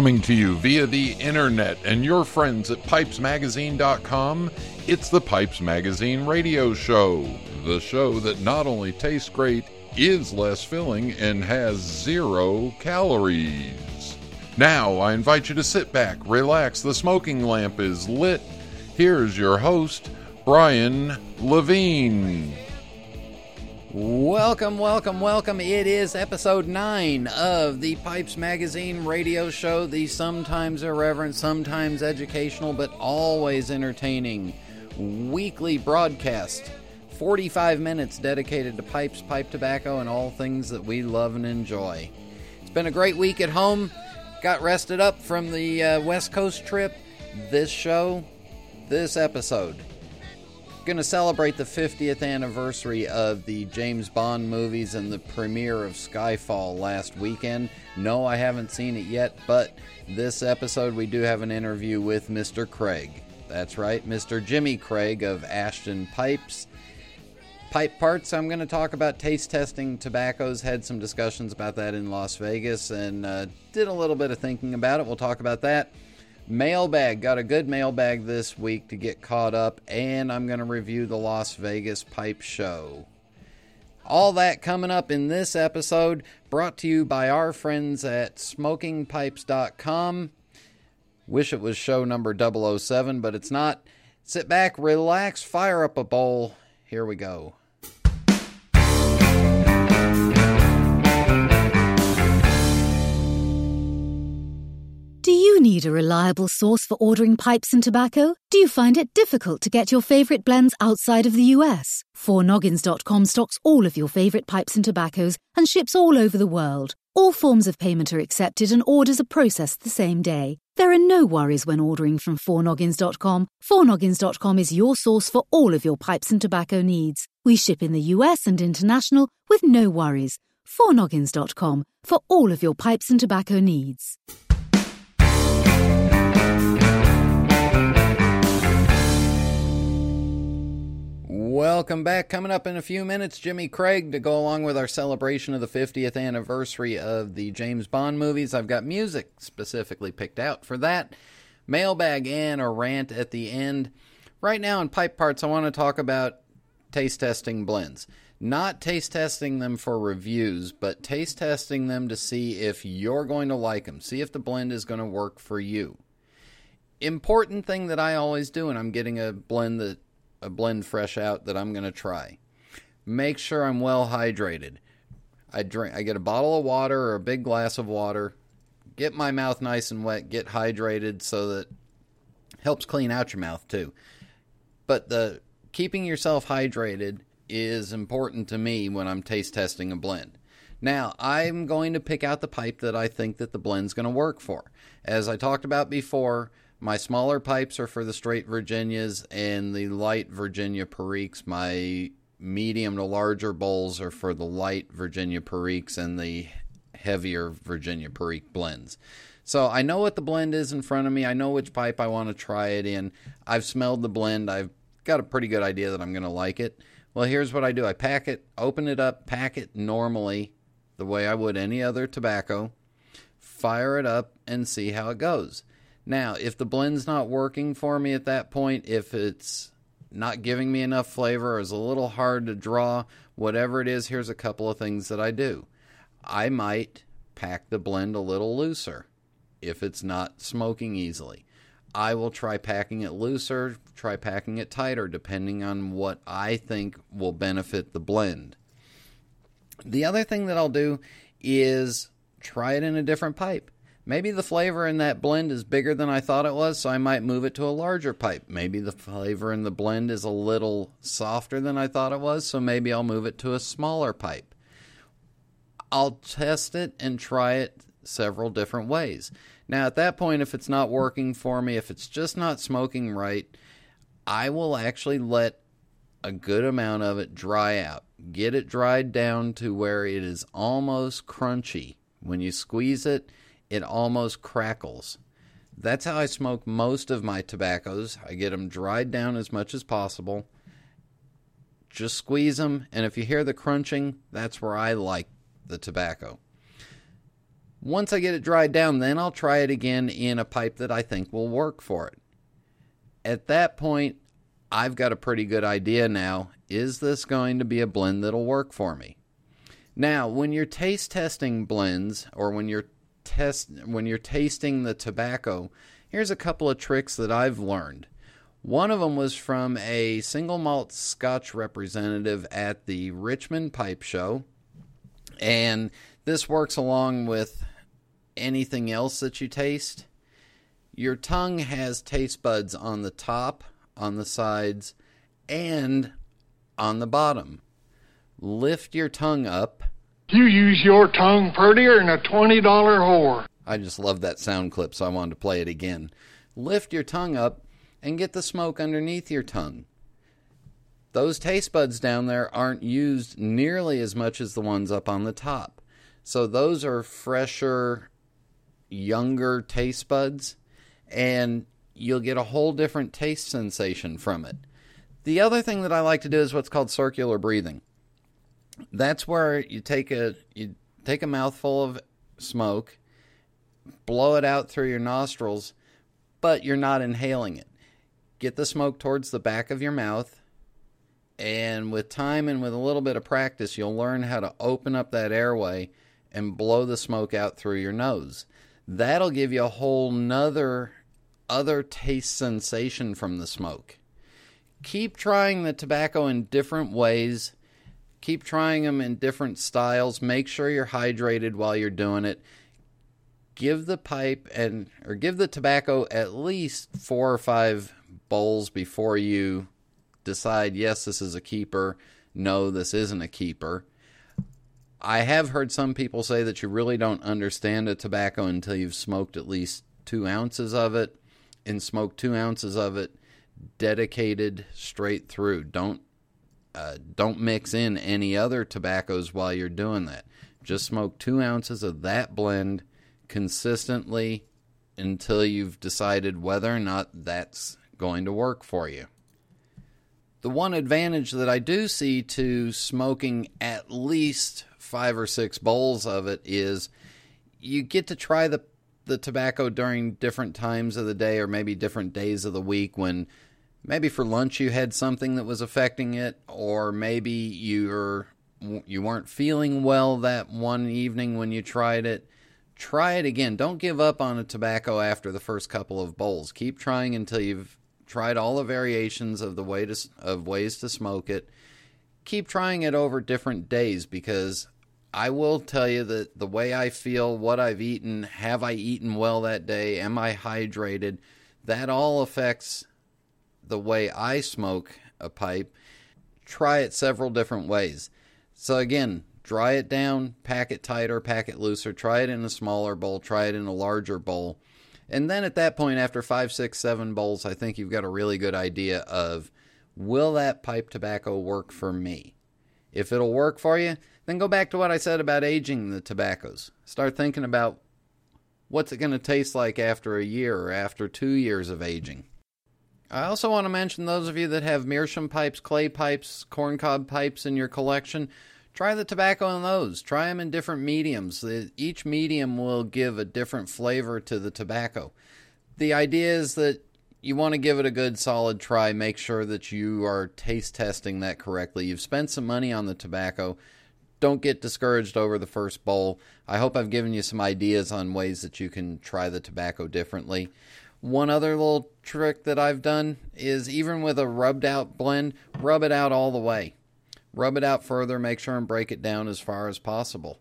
Coming to you via the internet and your friends at pipesmagazine.com, it's the Pipes Magazine radio show. The show that not only tastes great, is less filling, and has zero calories. Now, I invite you to sit back, relax, the smoking lamp is lit. Here's your host, Brian Levine. Welcome, welcome, welcome. It is episode 9 of the Pipes Magazine radio show, the sometimes irreverent, sometimes educational, but always entertaining weekly broadcast. 45 minutes dedicated to pipes, pipe tobacco, and all things that we love and enjoy. It's been a great week at home. Got rested up from the uh, West Coast trip. This show, this episode going to celebrate the 50th anniversary of the James Bond movies and the premiere of Skyfall last weekend. No, I haven't seen it yet, but this episode we do have an interview with Mr. Craig. That's right, Mr. Jimmy Craig of Ashton Pipes. Pipe parts, I'm going to talk about taste testing tobaccos. Had some discussions about that in Las Vegas and uh, did a little bit of thinking about it. We'll talk about that. Mailbag. Got a good mailbag this week to get caught up, and I'm going to review the Las Vegas Pipe Show. All that coming up in this episode, brought to you by our friends at smokingpipes.com. Wish it was show number 007, but it's not. Sit back, relax, fire up a bowl. Here we go. Need a reliable source for ordering pipes and tobacco? Do you find it difficult to get your favorite blends outside of the US? 4noggins.com stocks all of your favorite pipes and tobaccos and ships all over the world. All forms of payment are accepted and orders are processed the same day. There are no worries when ordering from 4noggins.com. 4noggins.com is your source for all of your pipes and tobacco needs. We ship in the US and international with no worries. 4noggins.com for all of your pipes and tobacco needs. Welcome back. Coming up in a few minutes, Jimmy Craig to go along with our celebration of the 50th anniversary of the James Bond movies. I've got music specifically picked out for that. Mailbag and a rant at the end. Right now in pipe parts, I want to talk about taste testing blends. Not taste testing them for reviews, but taste testing them to see if you're going to like them. See if the blend is going to work for you. Important thing that I always do, and I'm getting a blend that a blend fresh out that I'm going to try. Make sure I'm well hydrated. I drink I get a bottle of water or a big glass of water. Get my mouth nice and wet, get hydrated so that helps clean out your mouth too. But the keeping yourself hydrated is important to me when I'm taste testing a blend. Now, I'm going to pick out the pipe that I think that the blend's going to work for. As I talked about before, my smaller pipes are for the straight Virginias and the light Virginia Periques. My medium to larger bowls are for the light Virginia Periques and the heavier Virginia Perique blends. So I know what the blend is in front of me. I know which pipe I want to try it in. I've smelled the blend. I've got a pretty good idea that I'm going to like it. Well, here's what I do I pack it, open it up, pack it normally the way I would any other tobacco, fire it up, and see how it goes. Now, if the blend's not working for me at that point, if it's not giving me enough flavor or is a little hard to draw, whatever it is, here's a couple of things that I do. I might pack the blend a little looser if it's not smoking easily. I will try packing it looser, try packing it tighter, depending on what I think will benefit the blend. The other thing that I'll do is try it in a different pipe. Maybe the flavor in that blend is bigger than I thought it was, so I might move it to a larger pipe. Maybe the flavor in the blend is a little softer than I thought it was, so maybe I'll move it to a smaller pipe. I'll test it and try it several different ways. Now, at that point, if it's not working for me, if it's just not smoking right, I will actually let a good amount of it dry out. Get it dried down to where it is almost crunchy. When you squeeze it, it almost crackles. That's how I smoke most of my tobaccos. I get them dried down as much as possible. Just squeeze them, and if you hear the crunching, that's where I like the tobacco. Once I get it dried down, then I'll try it again in a pipe that I think will work for it. At that point, I've got a pretty good idea now. Is this going to be a blend that'll work for me? Now, when you're taste testing blends or when you're test when you're tasting the tobacco, here's a couple of tricks that I've learned. One of them was from a single malt Scotch representative at the Richmond Pipe Show. And this works along with anything else that you taste. Your tongue has taste buds on the top, on the sides, and on the bottom. Lift your tongue up. You use your tongue prettier than a $20 whore. I just love that sound clip, so I wanted to play it again. Lift your tongue up and get the smoke underneath your tongue. Those taste buds down there aren't used nearly as much as the ones up on the top. So those are fresher, younger taste buds, and you'll get a whole different taste sensation from it. The other thing that I like to do is what's called circular breathing. That's where you take a you take a mouthful of smoke, blow it out through your nostrils, but you're not inhaling it. Get the smoke towards the back of your mouth, and with time and with a little bit of practice, you'll learn how to open up that airway and blow the smoke out through your nose. That'll give you a whole nother other taste sensation from the smoke. Keep trying the tobacco in different ways. Keep trying them in different styles. Make sure you're hydrated while you're doing it. Give the pipe and or give the tobacco at least 4 or 5 bowls before you decide yes, this is a keeper, no, this isn't a keeper. I have heard some people say that you really don't understand a tobacco until you've smoked at least two ounces of it and smoke two ounces of it dedicated straight through. Don't uh, don't mix in any other tobaccos while you're doing that. Just smoke two ounces of that blend consistently until you've decided whether or not that's going to work for you. The one advantage that I do see to smoking at least five or six bowls of it is you get to try the the tobacco during different times of the day or maybe different days of the week when maybe for lunch you had something that was affecting it or maybe you're you weren't feeling well that one evening when you tried it. Try it again. Don't give up on a tobacco after the first couple of bowls. Keep trying until you've tried all the variations of the way to of ways to smoke it. Keep trying it over different days because I will tell you that the way I feel, what I've eaten, have I eaten well that day, am I hydrated, that all affects the way I smoke a pipe. Try it several different ways. So, again, dry it down, pack it tighter, pack it looser, try it in a smaller bowl, try it in a larger bowl. And then at that point, after five, six, seven bowls, I think you've got a really good idea of will that pipe tobacco work for me? If it'll work for you, then go back to what I said about aging the tobaccos. Start thinking about what's it going to taste like after a year or after two years of aging. I also want to mention those of you that have meerschaum pipes, clay pipes, corncob pipes in your collection. Try the tobacco in those. Try them in different mediums. Each medium will give a different flavor to the tobacco. The idea is that you want to give it a good solid try. Make sure that you are taste testing that correctly. You've spent some money on the tobacco. Don't get discouraged over the first bowl. I hope I've given you some ideas on ways that you can try the tobacco differently. One other little trick that I've done is even with a rubbed out blend, rub it out all the way. Rub it out further, make sure and break it down as far as possible.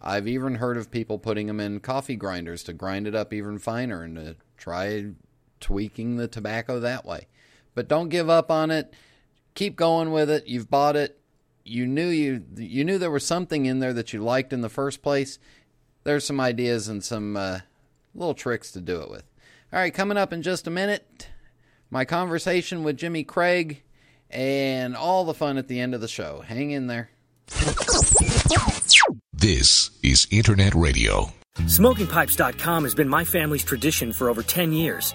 I've even heard of people putting them in coffee grinders to grind it up even finer and to try tweaking the tobacco that way. But don't give up on it. Keep going with it. You've bought it. You knew you you knew there was something in there that you liked in the first place. There's some ideas and some uh, little tricks to do it with. All right, coming up in just a minute, my conversation with Jimmy Craig and all the fun at the end of the show. Hang in there. This is Internet Radio. SmokingPipes.com has been my family's tradition for over 10 years.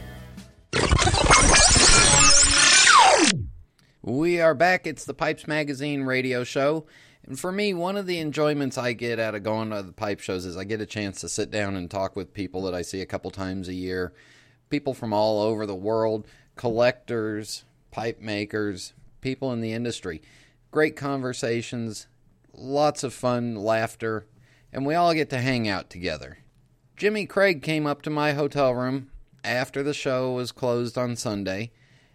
We are back. It's the Pipes Magazine radio show. And for me, one of the enjoyments I get out of going to the pipe shows is I get a chance to sit down and talk with people that I see a couple times a year. People from all over the world, collectors, pipe makers, people in the industry. Great conversations, lots of fun, laughter, and we all get to hang out together. Jimmy Craig came up to my hotel room after the show was closed on Sunday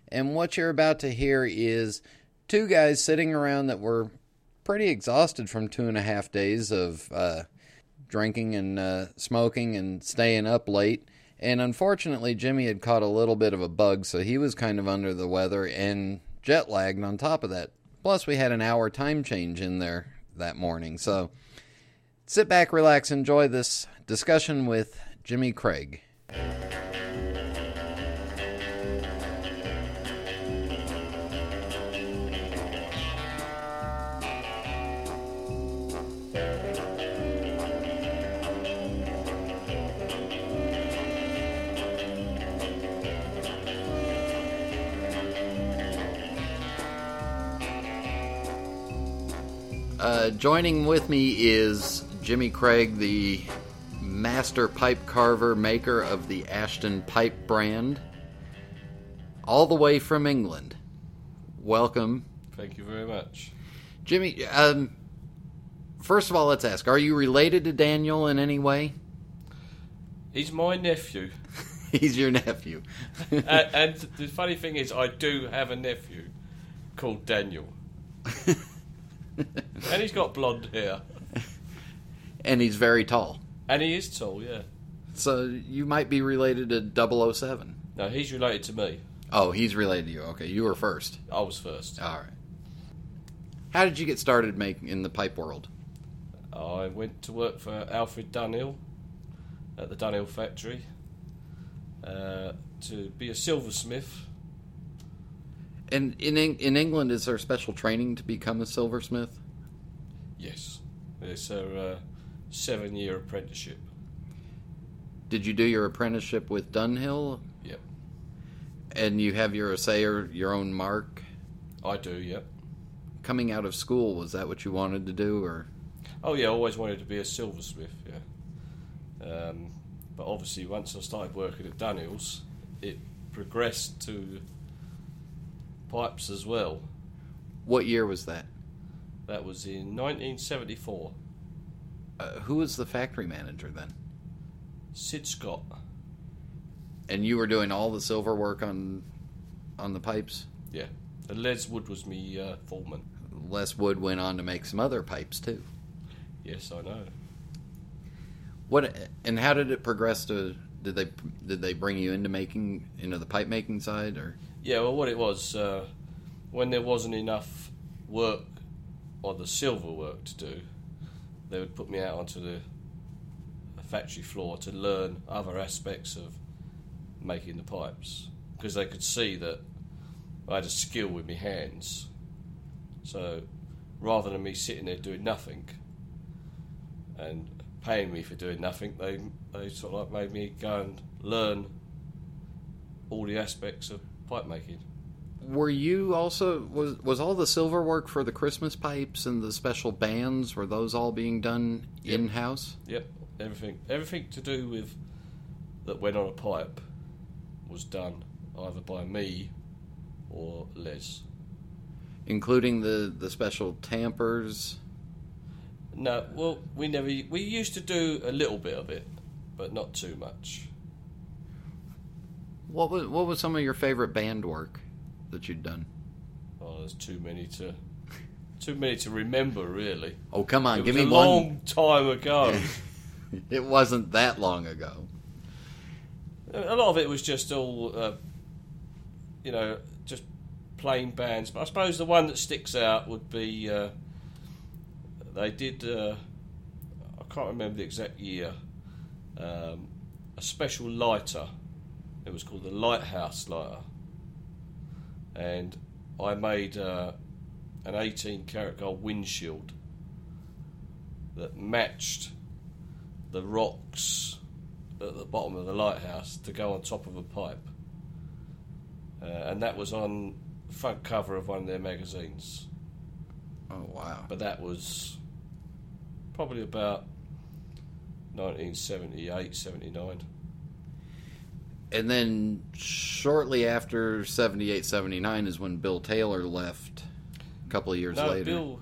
and what you're about to hear is two guys sitting around that were pretty exhausted from two and a half days of uh, drinking and uh, smoking and staying up late. And unfortunately, Jimmy had caught a little bit of a bug, so he was kind of under the weather and jet lagged on top of that. Plus, we had an hour time change in there that morning. So sit back, relax, enjoy this discussion with Jimmy Craig. Uh, joining with me is Jimmy Craig, the master pipe carver maker of the Ashton Pipe brand, all the way from England. Welcome, Thank you very much. Jimmy. Um, first of all, let's ask: Are you related to Daniel in any way? He's my nephew. He's your nephew. and, and the funny thing is, I do have a nephew called Daniel. and he's got blonde hair. and he's very tall. And he is tall, yeah. So you might be related to 007. No, he's related to me. Oh, he's related to you. Okay, you were first. I was first. All right. How did you get started making in the pipe world? I went to work for Alfred Dunhill at the Dunhill factory uh, to be a silversmith. And in in England, is there special training to become a silversmith? Yes, it's a uh, seven-year apprenticeship. Did you do your apprenticeship with Dunhill? Yep, And you have your assayer, your own mark? I do. Yep. Coming out of school, was that what you wanted to do, or Oh yeah, I always wanted to be a silversmith. Yeah, um, but obviously once I started working at Dunhill's, it progressed to pipes as well. what year was that? That was in 1974. Uh, who was the factory manager then? Sid Scott. And you were doing all the silver work on on the pipes. Yeah, and Les Wood was me uh, foreman. Les Wood went on to make some other pipes too. Yes, I know. What and how did it progress to? Did they did they bring you into making into the pipe making side or? Yeah, well, what it was uh, when there wasn't enough work or the silver work to do, they would put me out onto the factory floor to learn other aspects of making the pipes because they could see that I had a skill with my hands. So rather than me sitting there doing nothing and paying me for doing nothing, they they sort of like made me go and learn all the aspects of pipe making. Were you also was was all the silver work for the Christmas pipes and the special bands? Were those all being done Yep. in house? Yep, everything everything to do with that went on a pipe was done either by me or Les. including the the special tampers. No, well, we never. We used to do a little bit of it, but not too much. What was what was some of your favorite band work that you'd done? Oh, there's too many to too many to remember, really. Oh, come on, It give was me a one. long time ago. It wasn't that long ago. a lot of it was just all, uh, you know, just plain bands. But I suppose the one that sticks out would be uh, they did. Uh, I can't remember the exact year. Um, a special lighter. It was called the Lighthouse lighter, and I made uh, an 18 karat gold windshield that matched the rocks at the bottom of the lighthouse to go on top of a pipe. Uh, and that was on front cover of one of their magazines. Oh wow! But that was probably about 1978, 79. And then shortly after 78, 79 is when Bill Taylor left. A couple of years no, later. Bill.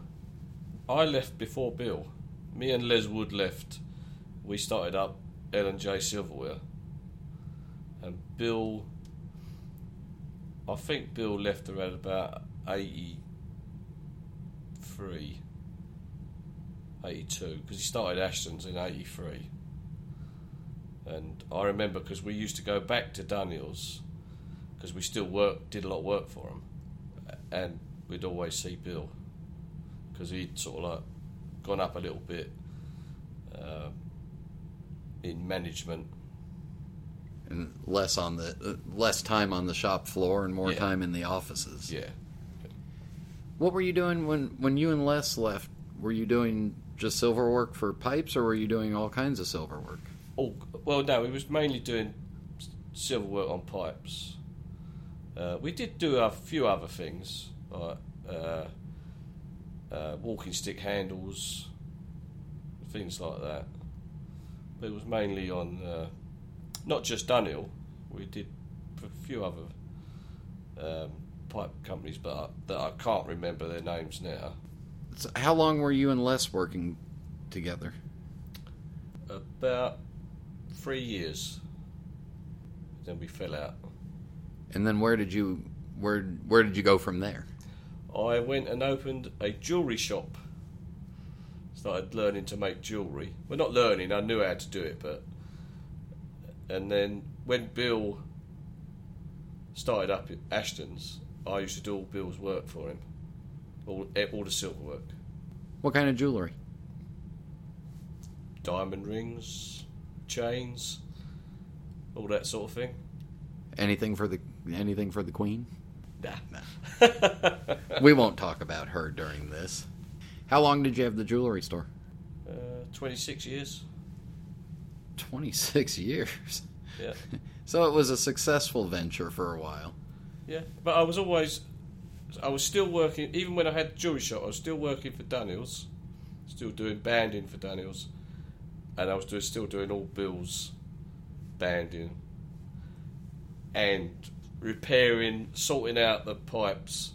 I left before Bill. Me and Les Wood left. We started up L and J Silverware, and Bill. I think Bill left around about 83, 82, because he started Ashton's in 83. And I remember because we used to go back to Dunhill's because we still work, did a lot of work for him, and we'd always see Bill because he'd sort of like gone up a little bit uh, in management. and less on the uh, less time on the shop floor and more Yeah. time in the offices. Yeah, What were you doing when when you and Les left? Were you doing just silver work for pipes, or were you doing all kinds of silver work? Oh well, no, we was mainly doing silver work on pipes. Uh, we did do a few other things like uh, uh, walking stick handles, things like that. But it was mainly on uh, not just Dunhill. We did a few other um, pipe companies, but I, that I can't remember their names now. So how long were you and Les working together? About three years. Then we fell out. And then where did you where where did you go from there? I went and opened a jewellery shop. Started learning to make jewellery. Well, not learning, I knew how to do it, but. And then when Bill started up at Ashton's, I used to do all Bill's work for him. All, all the silver work. What kind of jewelry? Diamond rings, chains, all that sort of thing. Anything for the anything for the queen? Nah. We won't talk about her during this. How long did you have the jewelry store? Uh, 26 years. 26 years. Yeah. So it was a successful venture for a while. Yeah, but I was always, I was still working. Even when I had the jewelry shop, I was still working for Dunhill's, still doing banding for Dunhill's, and I was doing, still doing all Bill's banding and repairing, sorting out the pipes,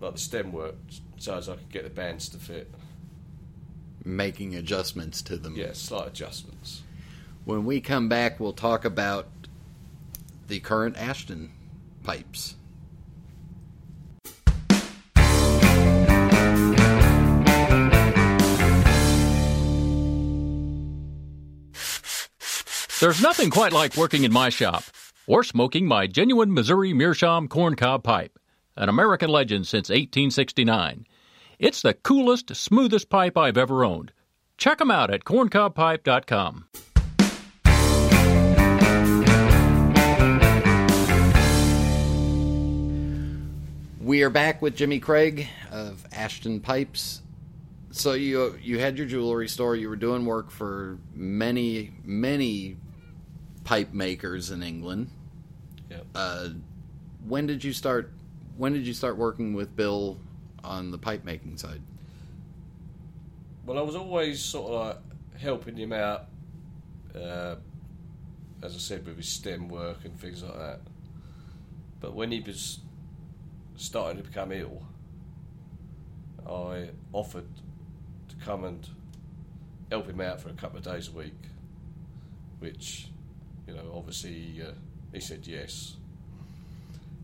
like the stem work, so as I could get the bands to fit. Making adjustments to them. Yeah, slight adjustments. When we come back, we'll talk about the current Ashton pipes. There's nothing quite like working in my shop or smoking my genuine Missouri Meerschaum corncob pipe, an American legend since 1869. It's the coolest, smoothest pipe I've ever owned. Check 'em out at corncobpipe.com. We are back with Jimmy Craig of Ashton Pipes. So you you had your jewelry store. You were doing work for many many pipe makers in England. Yeah. Uh, when did you start? When did you start working with Bill on the pipe making side? Well, I was always sort of like helping him out, uh, as I said, with his STEM work and things like that. But when he was starting to become ill, I offered come and help him out for a couple of days a week, which, you know, obviously uh, he said yes.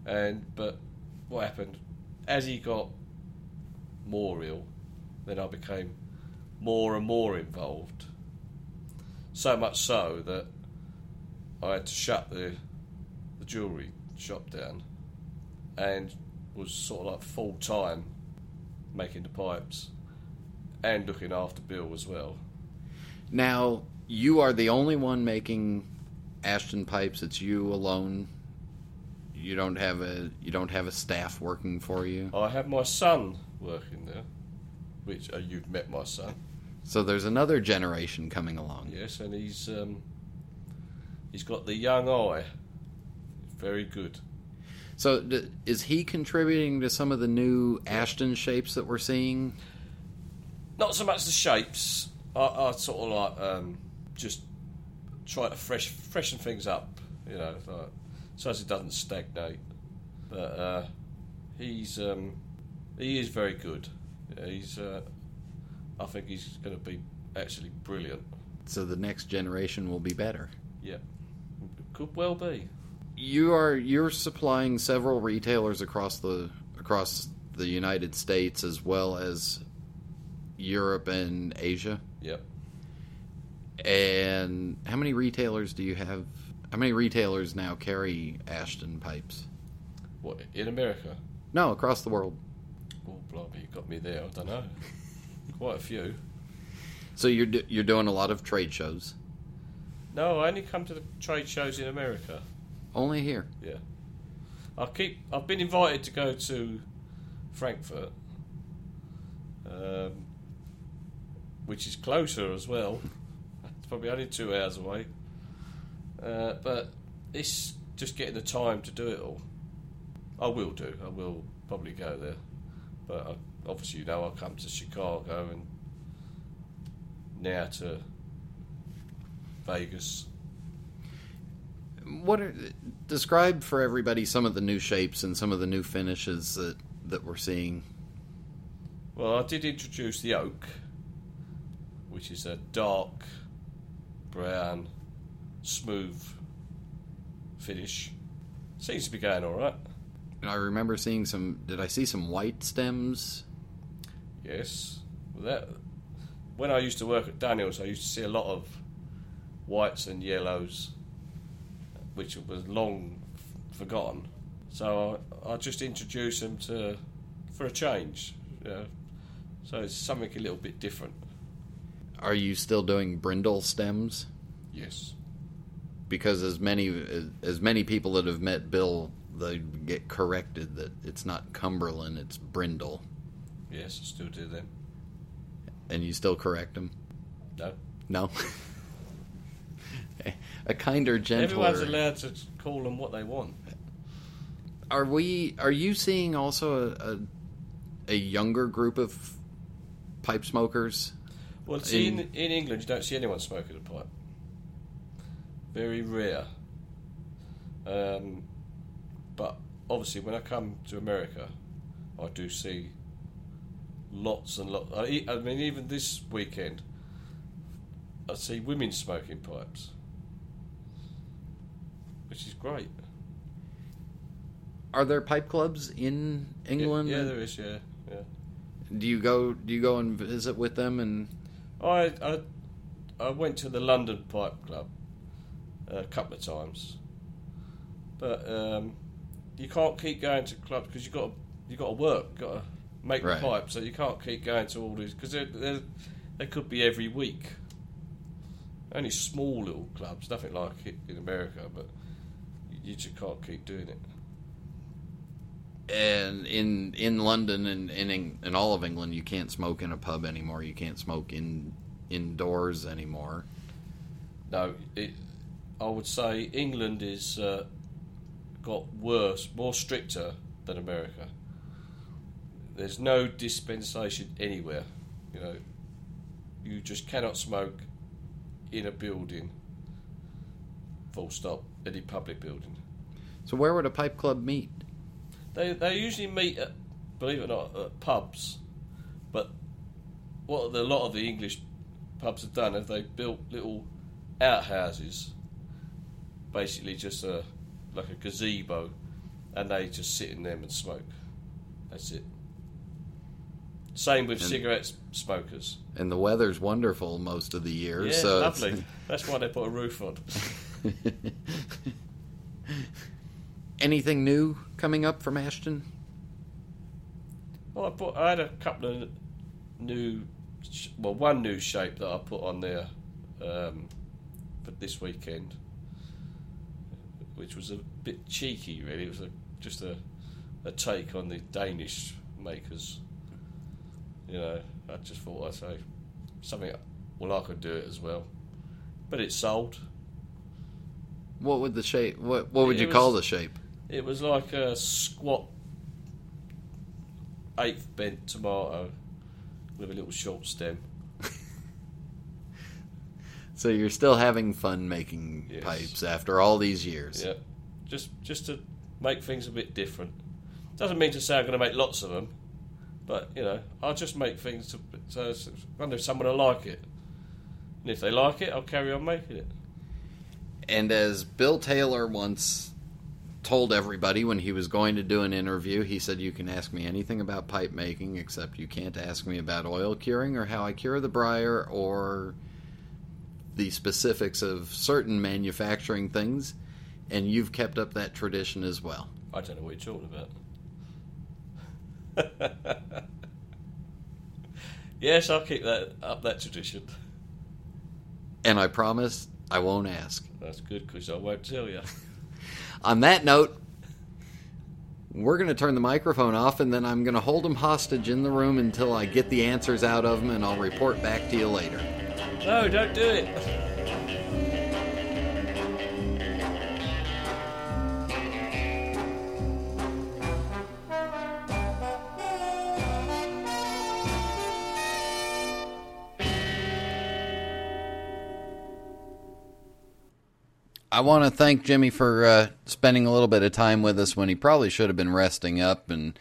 And but what happened as he got more ill, then I became more and more involved. So much so that I had to shut the the jewellery shop down and was sort of like full time making the pipes and looking after Bill as well. Now, you are the only one making Ashton pipes. It's you alone. You don't have a you don't have a staff working for you. I have my son working there, which uh, you've met my son. So there's another generation coming along. Yes, and he's um, he's got the young eye. Very good. So d- is he contributing to some of the new Ashton shapes that we're seeing? Not so much the shapes. I, I sort of like um, just try to fresh freshen things up, you know, like, so as it doesn't stagnate. But uh, he's um, he is very good. Yeah, he's uh, I think he's going to be actually brilliant. So the next generation will be better. Yeah, could well be. You are you're supplying several retailers across the across the United States as well as Europe and Asia. Yep. And how many retailers do you have? How many retailers now carry Ashton pipes? What in America? No, across the world. Oh, blimey, you got me there. I don't know. Quite a few. So you're do- you're doing a lot of trade shows. No, I only come to the trade shows in America. Only here. Yeah. I keep. I've been invited to go to Frankfurt, um, which is closer as well. It's probably only two hours away. Uh, but it's just getting the time to do it all. I will do. I will probably go there. But I, obviously, you know, I'll come to Chicago and now to Vegas. What are describe for everybody some of the new shapes and some of the new finishes that that we're seeing? Well, I did introduce the oak, which is a dark brown, smooth finish. Seems to be going all right. I remember seeing some. Did I see some white stems? Yes. Well, that when I used to work at Dunhill's, I used to see a lot of whites and yellows, which was long forgotten. So I, I just introduced them to for a change. You know. So it's something a little bit different. Are you still doing brindle stems? Yes. Because as many as many people that have met Bill, they get corrected that it's not Cumberland, it's Brindle, Yes, I still do them. and you still correct them. No. No. a kinder, gentler. Everyone's allowed to call them what they want. Are we? Are you seeing also a, a, a younger group of pipe smokers? Well, see, in, In- in England, you don't see anyone smoking a pipe. Very rare. Um, but obviously, when I come to America, I do see lots and lots. I mean, even this weekend, I see women smoking pipes, which is great. Are there pipe clubs in England? Yeah, yeah, there is. Yeah, yeah. Do you go? Do you go and visit with them? And I, I I went to the London Pipe Club a couple of times, but um, you can't keep going to clubs because you got you got to work, got to make Right. the pipe, so you can't keep going to all these because they could be every week. Only small little clubs, nothing like it in America, but you just can't keep doing it. And in in London and in, in in all of England, you can't smoke in a pub anymore. You can't smoke in indoors anymore. No, it, I would say England is uh, got worse, more stricter than America. There's no dispensation anywhere. You know, you just cannot smoke in a building. Full stop. Any public building. So where would a pipe club meet? They they usually meet at, believe it or not, at pubs. But what the, a lot of the English pubs have done is they've built little outhouses, basically just a like a gazebo, and they just sit in them and smoke. That's it. Same with And- cigarette smokers. And the weather's wonderful most of the year. Yeah, so lovely. That's why they put a roof on. Anything new coming up from Ashton? Well, I put I had a couple of new, well, one new shape that I put on there um, for this weekend, which was a bit cheeky, really. It was a, just a, a take on the Danish makers. You know, I just thought I'd say something. Well, I could do it as well, but it sold. What would the shape? What What would It you was- call the shape? It was like a squat eighth bent tomato with a little short stem. So you're still having fun making Yes. pipes after all these years. Yeah, just just to make things a bit different. Doesn't mean to say I'm going to make lots of them, but you know, I'll just make things to. So I wonder if someone will like it, and if they like it, I'll carry on making it. And as Bill Taylor once told everybody when he was going to do an interview, he said, You can ask me anything about pipe making, except you can't ask me about oil curing or how I cure the briar or the specifics of certain manufacturing things. And you've kept up that tradition as well. I don't know what you're talking about. yes, I'll keep that up that tradition. And I promise I won't ask. That's good because I won't tell you. On that note, we're going to turn the microphone off and then I'm going to hold them hostage in the room until I get the answers out of them and I'll report back to you later. No, don't do it. I want to thank Jimmy for uh, spending a little bit of time with us when he probably should have been resting up. And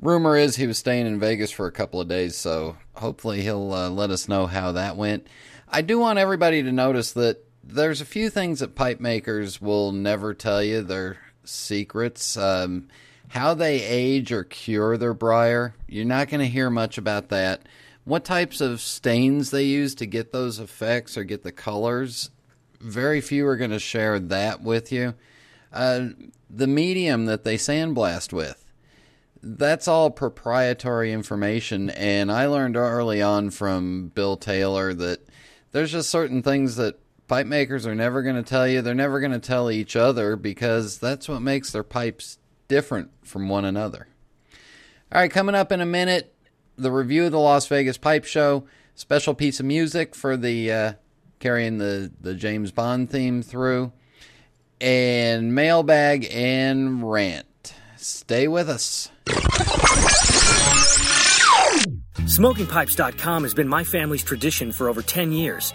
rumor is he was staying in Vegas for a couple of days, so hopefully he'll uh, let us know how that went. I do want everybody to notice that there's a few things that pipe makers will never tell you. They're secrets. Um, how they age or cure their briar, you're not going to hear much about that. What types of stains they use to get those effects or get the colors, very few are going to share that with you. Uh, the medium that they sandblast with, that's all proprietary information. And I learned early on from Bill Taylor that there's just certain things that pipe makers are never going to tell you. They're never going to tell each other because that's what makes their pipes different from one another. All right, coming up in a minute, the review of the Las Vegas Pipe Show. Special piece of music for the uh, carrying the the James Bond theme through, and mailbag and rant. Stay with us. SmokingPipes.com has been my family's tradition for over 10 years.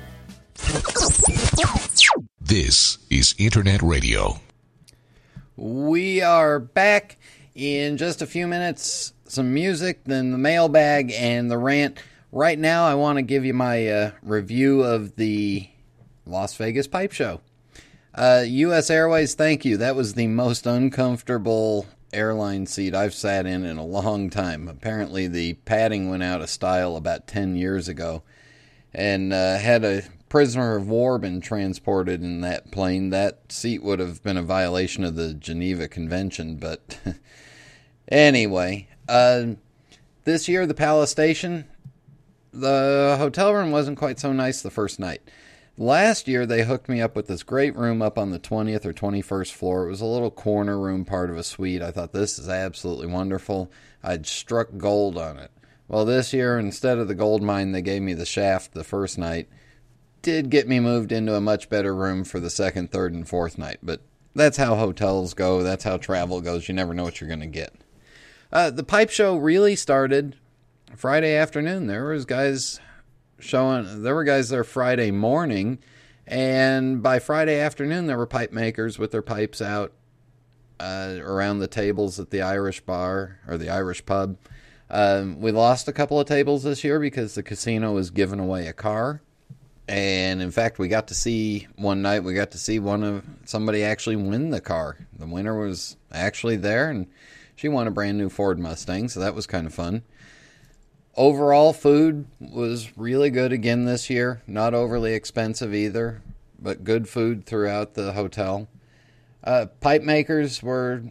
This is Internet Radio. We are back in just a few minutes. Some music, then the mailbag and the rant. Right now, I want to give you my uh, review of the Las Vegas Pipe Show. Uh, U.S. Airways, thank you. That was the most uncomfortable airline seat I've sat in in a long time. Apparently, the padding went out of style about 10 years ago. And uh, had a prisoner of war been transported in that plane, that seat would have been a violation of the Geneva Convention. But anyway, uh, this year, the Palace Station, the hotel room wasn't quite so nice the first night. Last year, they hooked me up with this great room up on the 20th or 21st floor. It was a little corner room, part of a suite. I thought this is absolutely wonderful. I'd struck gold on it. Well, this year, instead of the gold mine, they gave me the shaft the first night. Did get me moved into a much better room for the second, third, and fourth night. But that's how hotels go. That's how travel goes. You never know what you're going to get. Uh, the pipe show really started Friday afternoon. There was guys showing there were guys there Friday morning, and by Friday afternoon there were pipe makers with their pipes out uh, around the tables at the Irish bar or the Irish pub. Um, we lost a couple of tables this year because the casino was giving away a car. And in fact, we got to see one night. We got to see one of somebody actually win the car. The winner was actually there, and she won a brand new Ford Mustang, so that was kind of fun. Overall, food was really good again this year. Not overly expensive either, but good food throughout the hotel. Uh, pipe makers were,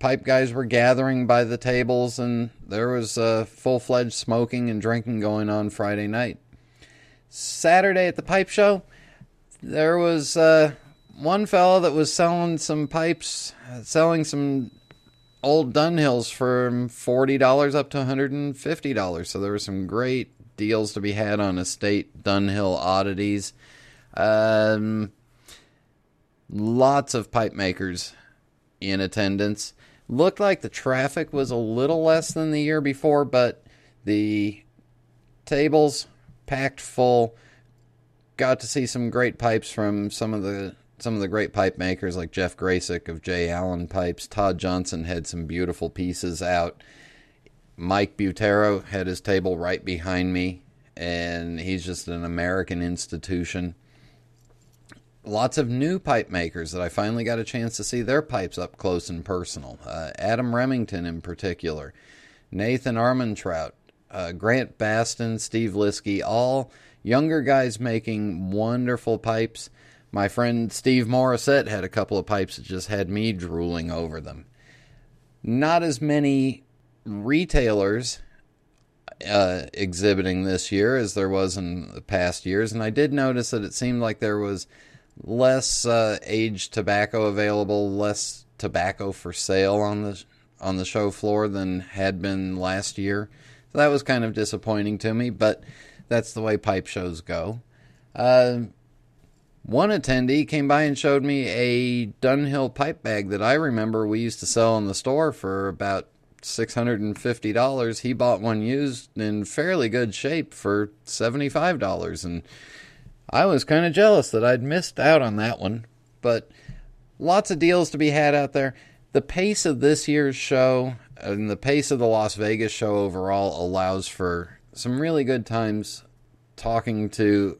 pipe guys were gathering by the tables, and there was uh, full fledged smoking and drinking going on Friday night. Saturday at the pipe show, there was uh, one fellow that was selling some pipes, selling some old Dunhills from $40 up to $150. So there were some great deals to be had on estate Dunhill oddities. Um, lots of pipe makers in attendance. Looked like the traffic was a little less than the year before, but the tables packed full. Got to see some great pipes from some of the some of the great pipe makers like Jeff Gracik of J. Alan Pipes. Todd Johnson had some beautiful pieces out. Mike Butera had his table right behind me, and he's just an American institution. Lots of new pipe makers that I finally got a chance to see their pipes up close and personal. Uh, Adam Remington, in particular, Nathan Armentrout, uh, Grant Batson, Steve Liskey, all younger guys making wonderful pipes my friend Steve Morissette had a couple of pipes that just had me drooling over them. Not as many retailers uh, exhibiting this year as there was in the past years, and I did notice that it seemed like there was less uh, aged tobacco available, less tobacco for sale on the on the show floor than had been last year. So that was kind of disappointing to me, but that's the way pipe shows go. Uh, one attendee came by and showed me a Dunhill pipe bag that I remember we used to sell in the store for about $650. He bought one used in fairly good shape for $75. And I was kind of jealous that I'd missed out on that one. But lots of deals to be had out there. The pace of this year's show and the pace of the Las Vegas show overall allows for some really good times talking to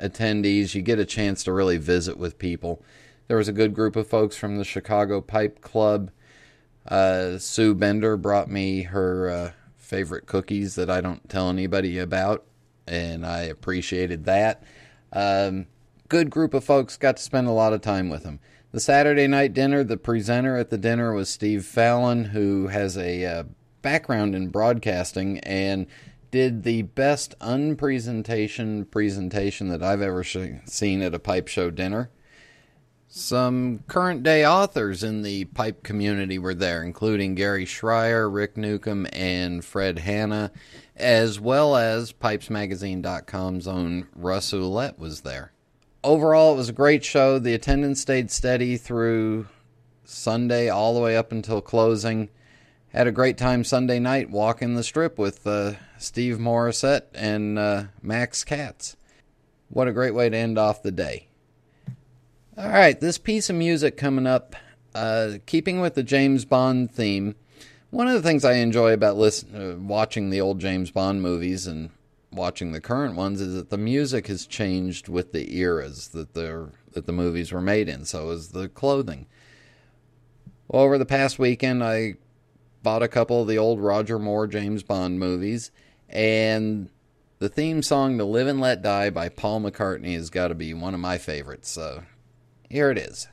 attendees. You get a chance to really visit with people. There was a good group of folks from the Chicago Pipe Club. Uh, Sue Bender brought me her uh, favorite cookies that I don't tell anybody about, and I appreciated that. Um, good group of folks, got to spend a lot of time with them. The Saturday night dinner, the presenter at the dinner was Steve Fallon, who has a uh, background in broadcasting and did the best unpresentation presentation that I've ever sh- seen at a pipe show dinner. Some current day authors in the pipe community were there, including Gary Schrier, Rick Newcombe, and Fred Hanna, as well as PipesMagazine.com's own Russ Ouellette was there. Overall, it was a great show. The attendance stayed steady through Sunday all the way up until closing. Had a great time Sunday night walking the strip with uh, Steve Morissette and uh, Max Katz. What a great way to end off the day. All right, this piece of music coming up, uh, keeping with the James Bond theme. One of the things I enjoy about listen, uh, watching the old James Bond movies and watching the current ones is that the music has changed with the eras that the that the movies were made in. So is the clothing. Well, over the past weekend, I bought a couple of the old Roger Moore James Bond movies, and the theme song to Live and Let Die by Paul McCartney has got to be one of my favorites. So here it is.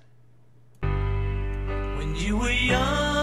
When you were young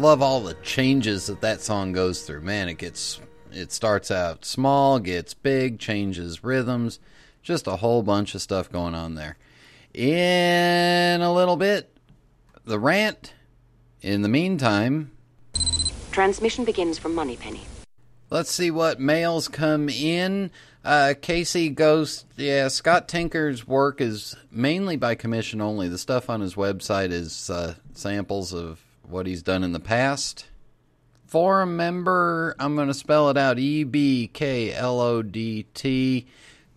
Love all the changes that that song goes through. Man, it gets it starts out small, gets big, changes rhythms, just a whole bunch of stuff going on there. In a little bit, the rant. In the meantime, Transmission begins from Moneypenny. Let's see what mails come in. Uh, Casey Ghost, yeah, Scott Tinker's work is mainly by commission only. The stuff on his website is uh, samples of what he's done in the past. Forum member, I'm going to spell it out E B K L O D T.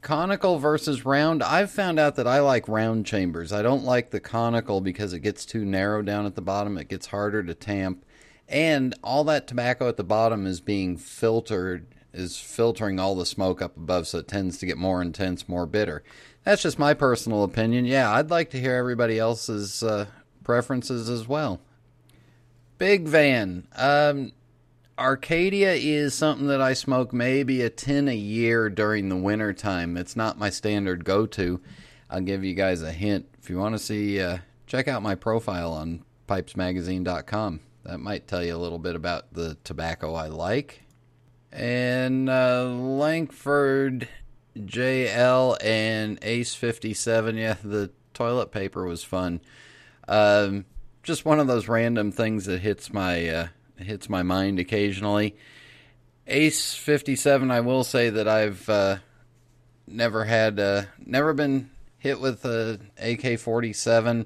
Conical versus round. I've found out that I like round chambers. I don't like the conical because it gets too narrow down at the bottom. It gets harder to tamp. And all that tobacco at the bottom is being filtered, is filtering all the smoke up above, so it tends to get more intense, more bitter. That's just my personal opinion. Yeah, I'd like to hear everybody else's uh, preferences as well. Big Van. Um, Arcadia is something that I smoke maybe a tin a year during the winter time. It's not my standard go to. I'll give you guys a hint. If you want to see, uh, check out my profile on pipesmagazine.com. That might tell you a little bit about the tobacco I like. And uh, Langford JL and Ace 57. Yeah, the toilet paper was fun. Um, just one of those random things that hits my uh, hits my mind occasionally. Ace 57, I will say that I've uh, never had, uh, never been hit with a AK 47.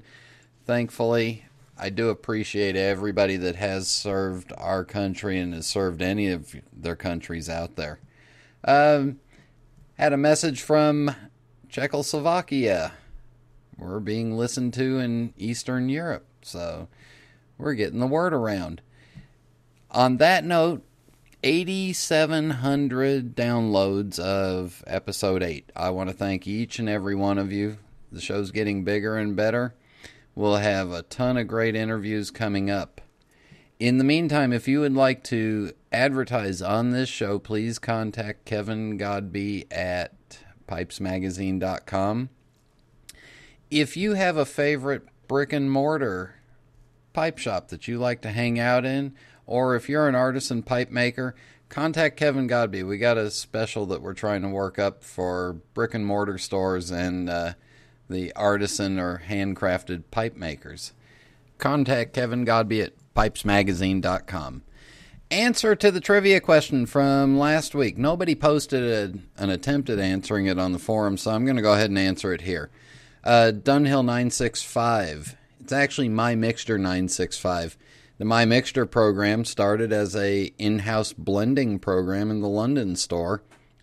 thankfully. I do appreciate everybody that has served our country and has served any of their countries out there. Um, had a message from Czechoslovakia. We're being listened to in Eastern Europe, so we're getting the word around. On that note, 8,700 downloads of episode 8. I want to thank each and every one of you. The show's getting bigger and better. We'll have a ton of great interviews coming up. In the meantime, if you would like to advertise on this show, please contact Kevin Godbee at pipesmagazine.com. If you have a favorite brick and mortar pipe shop that you like to hang out in, or if you're an artisan pipe maker, contact Kevin Godbee. We got a special that we're trying to work up for brick and mortar stores and uh, the artisan or handcrafted pipe makers. Contact Kevin Godbee at pipesmagazine.com. Answer to the trivia question from last week. Nobody posted a, an attempt at answering it on the forum, so I'm going to go ahead and answer it here. Uh, Dunhill 965. It's actually My Mixture 965. The My Mixture program started as a in-house blending program in the London store,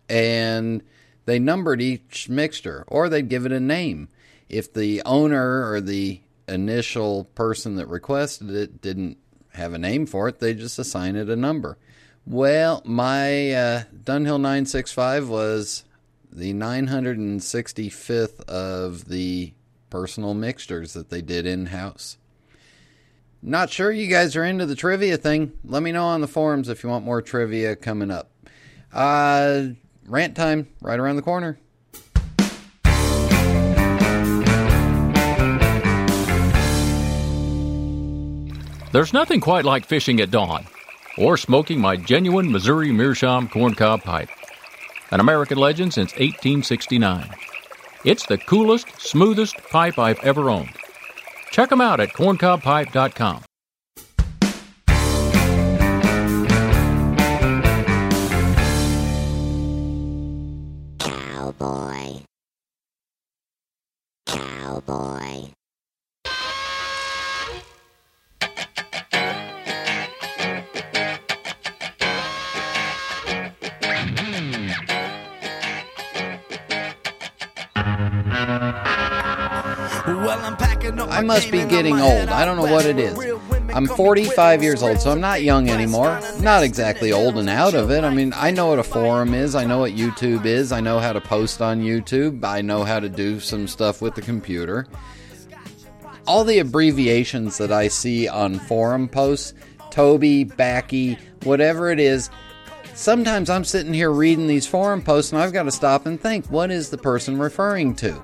and they numbered each mixture, or they'd give it a name. If the owner or the initial person that requested it didn't have a name for it, they just assign it a number. Well, my uh, Dunhill 965 was the 965th of the personal mixtures that they did in house. Not sure you guys are into the trivia thing. Let me know on the forums if you want more trivia coming up. Uh, rant time right around the corner. There's nothing quite like fishing at dawn or smoking my genuine Missouri Meerschaum corncob pipe, an American legend since 1869. It's the coolest, smoothest pipe I've ever owned. Check them out at corncobpipe.com. I must be getting old. I don't know what it is. I'm 45 years old, so I'm not young anymore. Not exactly old and out of it. I mean, I know what a forum is. I know what YouTube is. I know how to post on YouTube. I know how to do some stuff with the computer. All the abbreviations that I see on forum posts, Toby, Backy, whatever it is, sometimes I'm sitting here reading these forum posts and I've got to stop and think, what is the person referring to?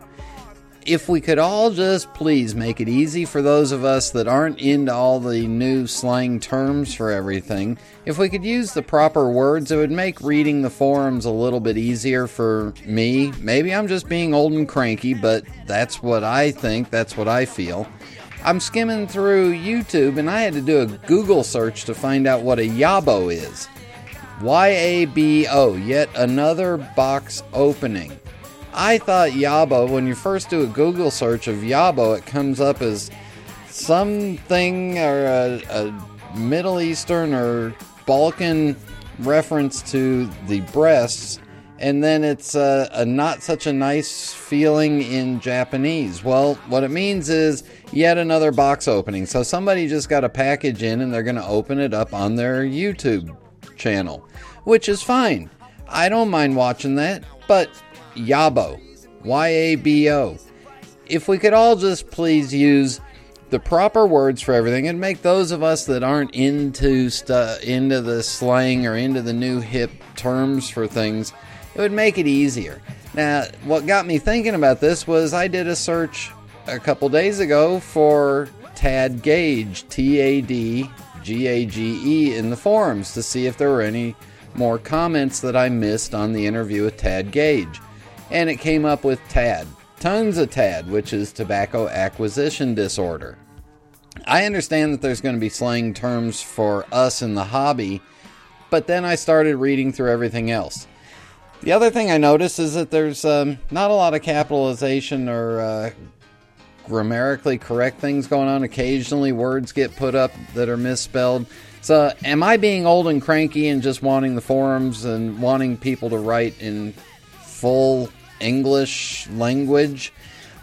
If we could all just please make it easy for those of us that aren't into all the new slang terms for everything, if we could use the proper words, it would make reading the forums a little bit easier for me. Maybe I'm just being old and cranky, but that's what I think, that's what I feel. I'm skimming through YouTube and I had to do a Google search to find out what a Yabo is. Y A B O, yet another box opening. I thought Yabo, when you first do a Google search of Yabo, it comes up as something or a, a Middle Eastern or Balkan reference to the breasts, and then it's a, a, not such a nice feeling in Japanese. Well, what it means is yet another box opening. So somebody just got a package in and they're going to open it up on their YouTube channel, which is fine. I don't mind watching that, but Yabo. Y A B O. If we could all just please use the proper words for everything and make those of us that aren't into stu- into the slang or into the new hip terms for things, it would make it easier. Now, what got me thinking about this was I did a search a couple days ago for Tad Gage, T A D G A G E, in the forums to see if there were any more comments that I missed on the interview with Tad Gage and it came up with TAD. Tons of TAD, which is tobacco acquisition disorder. I understand that there's going to be slang terms for us in the hobby, but then I started reading through everything else. The other thing I noticed is that there's um, not a lot of capitalization or uh, grammatically correct things going on. Occasionally, words get put up that are misspelled. So, am I being old and cranky and just wanting the forums and wanting people to write in full English language?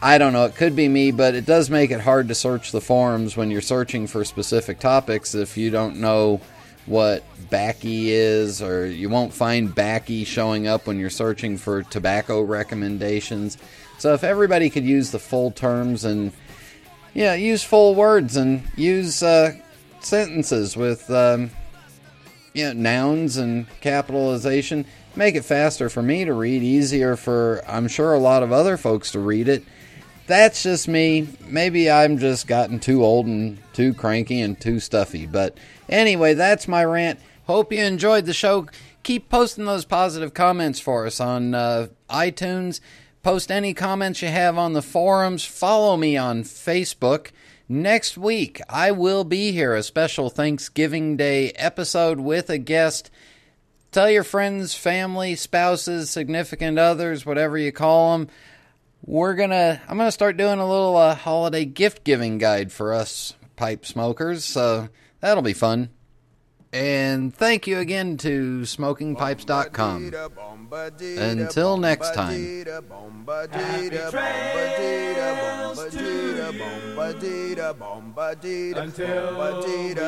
I don't know. It could be me, but it does make it hard to search the forums when you're searching for specific topics if you don't know what backy is, or you won't find backy showing up when you're searching for tobacco recommendations. So if everybody could use the full terms and yeah, use full words and use uh, sentences with um, you know, nouns and capitalization, make it faster for me to read, easier for I'm sure a lot of other folks to read it. That's just me. Maybe I'm just gotten too old and too cranky and too stuffy. But anyway, that's my rant. Hope you enjoyed the show. Keep posting those positive comments for us on uh, iTunes. Post any comments you have on the forums. Follow me on Facebook. Next week, I will be here, a special Thanksgiving Day episode with a guest. Tell your friends, family, spouses, significant others, whatever you call them. We're gonna, I'm gonna start doing a little uh, holiday gift giving guide for us pipe smokers, so that'll be fun. And thank you again to smokingpipes.com. Until next time. Until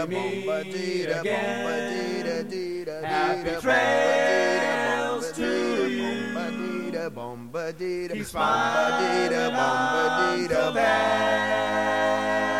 we meet again. Happy trails to you. Until then.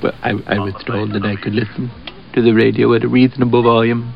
But I, I was told that I could listen to the radio at a reasonable volume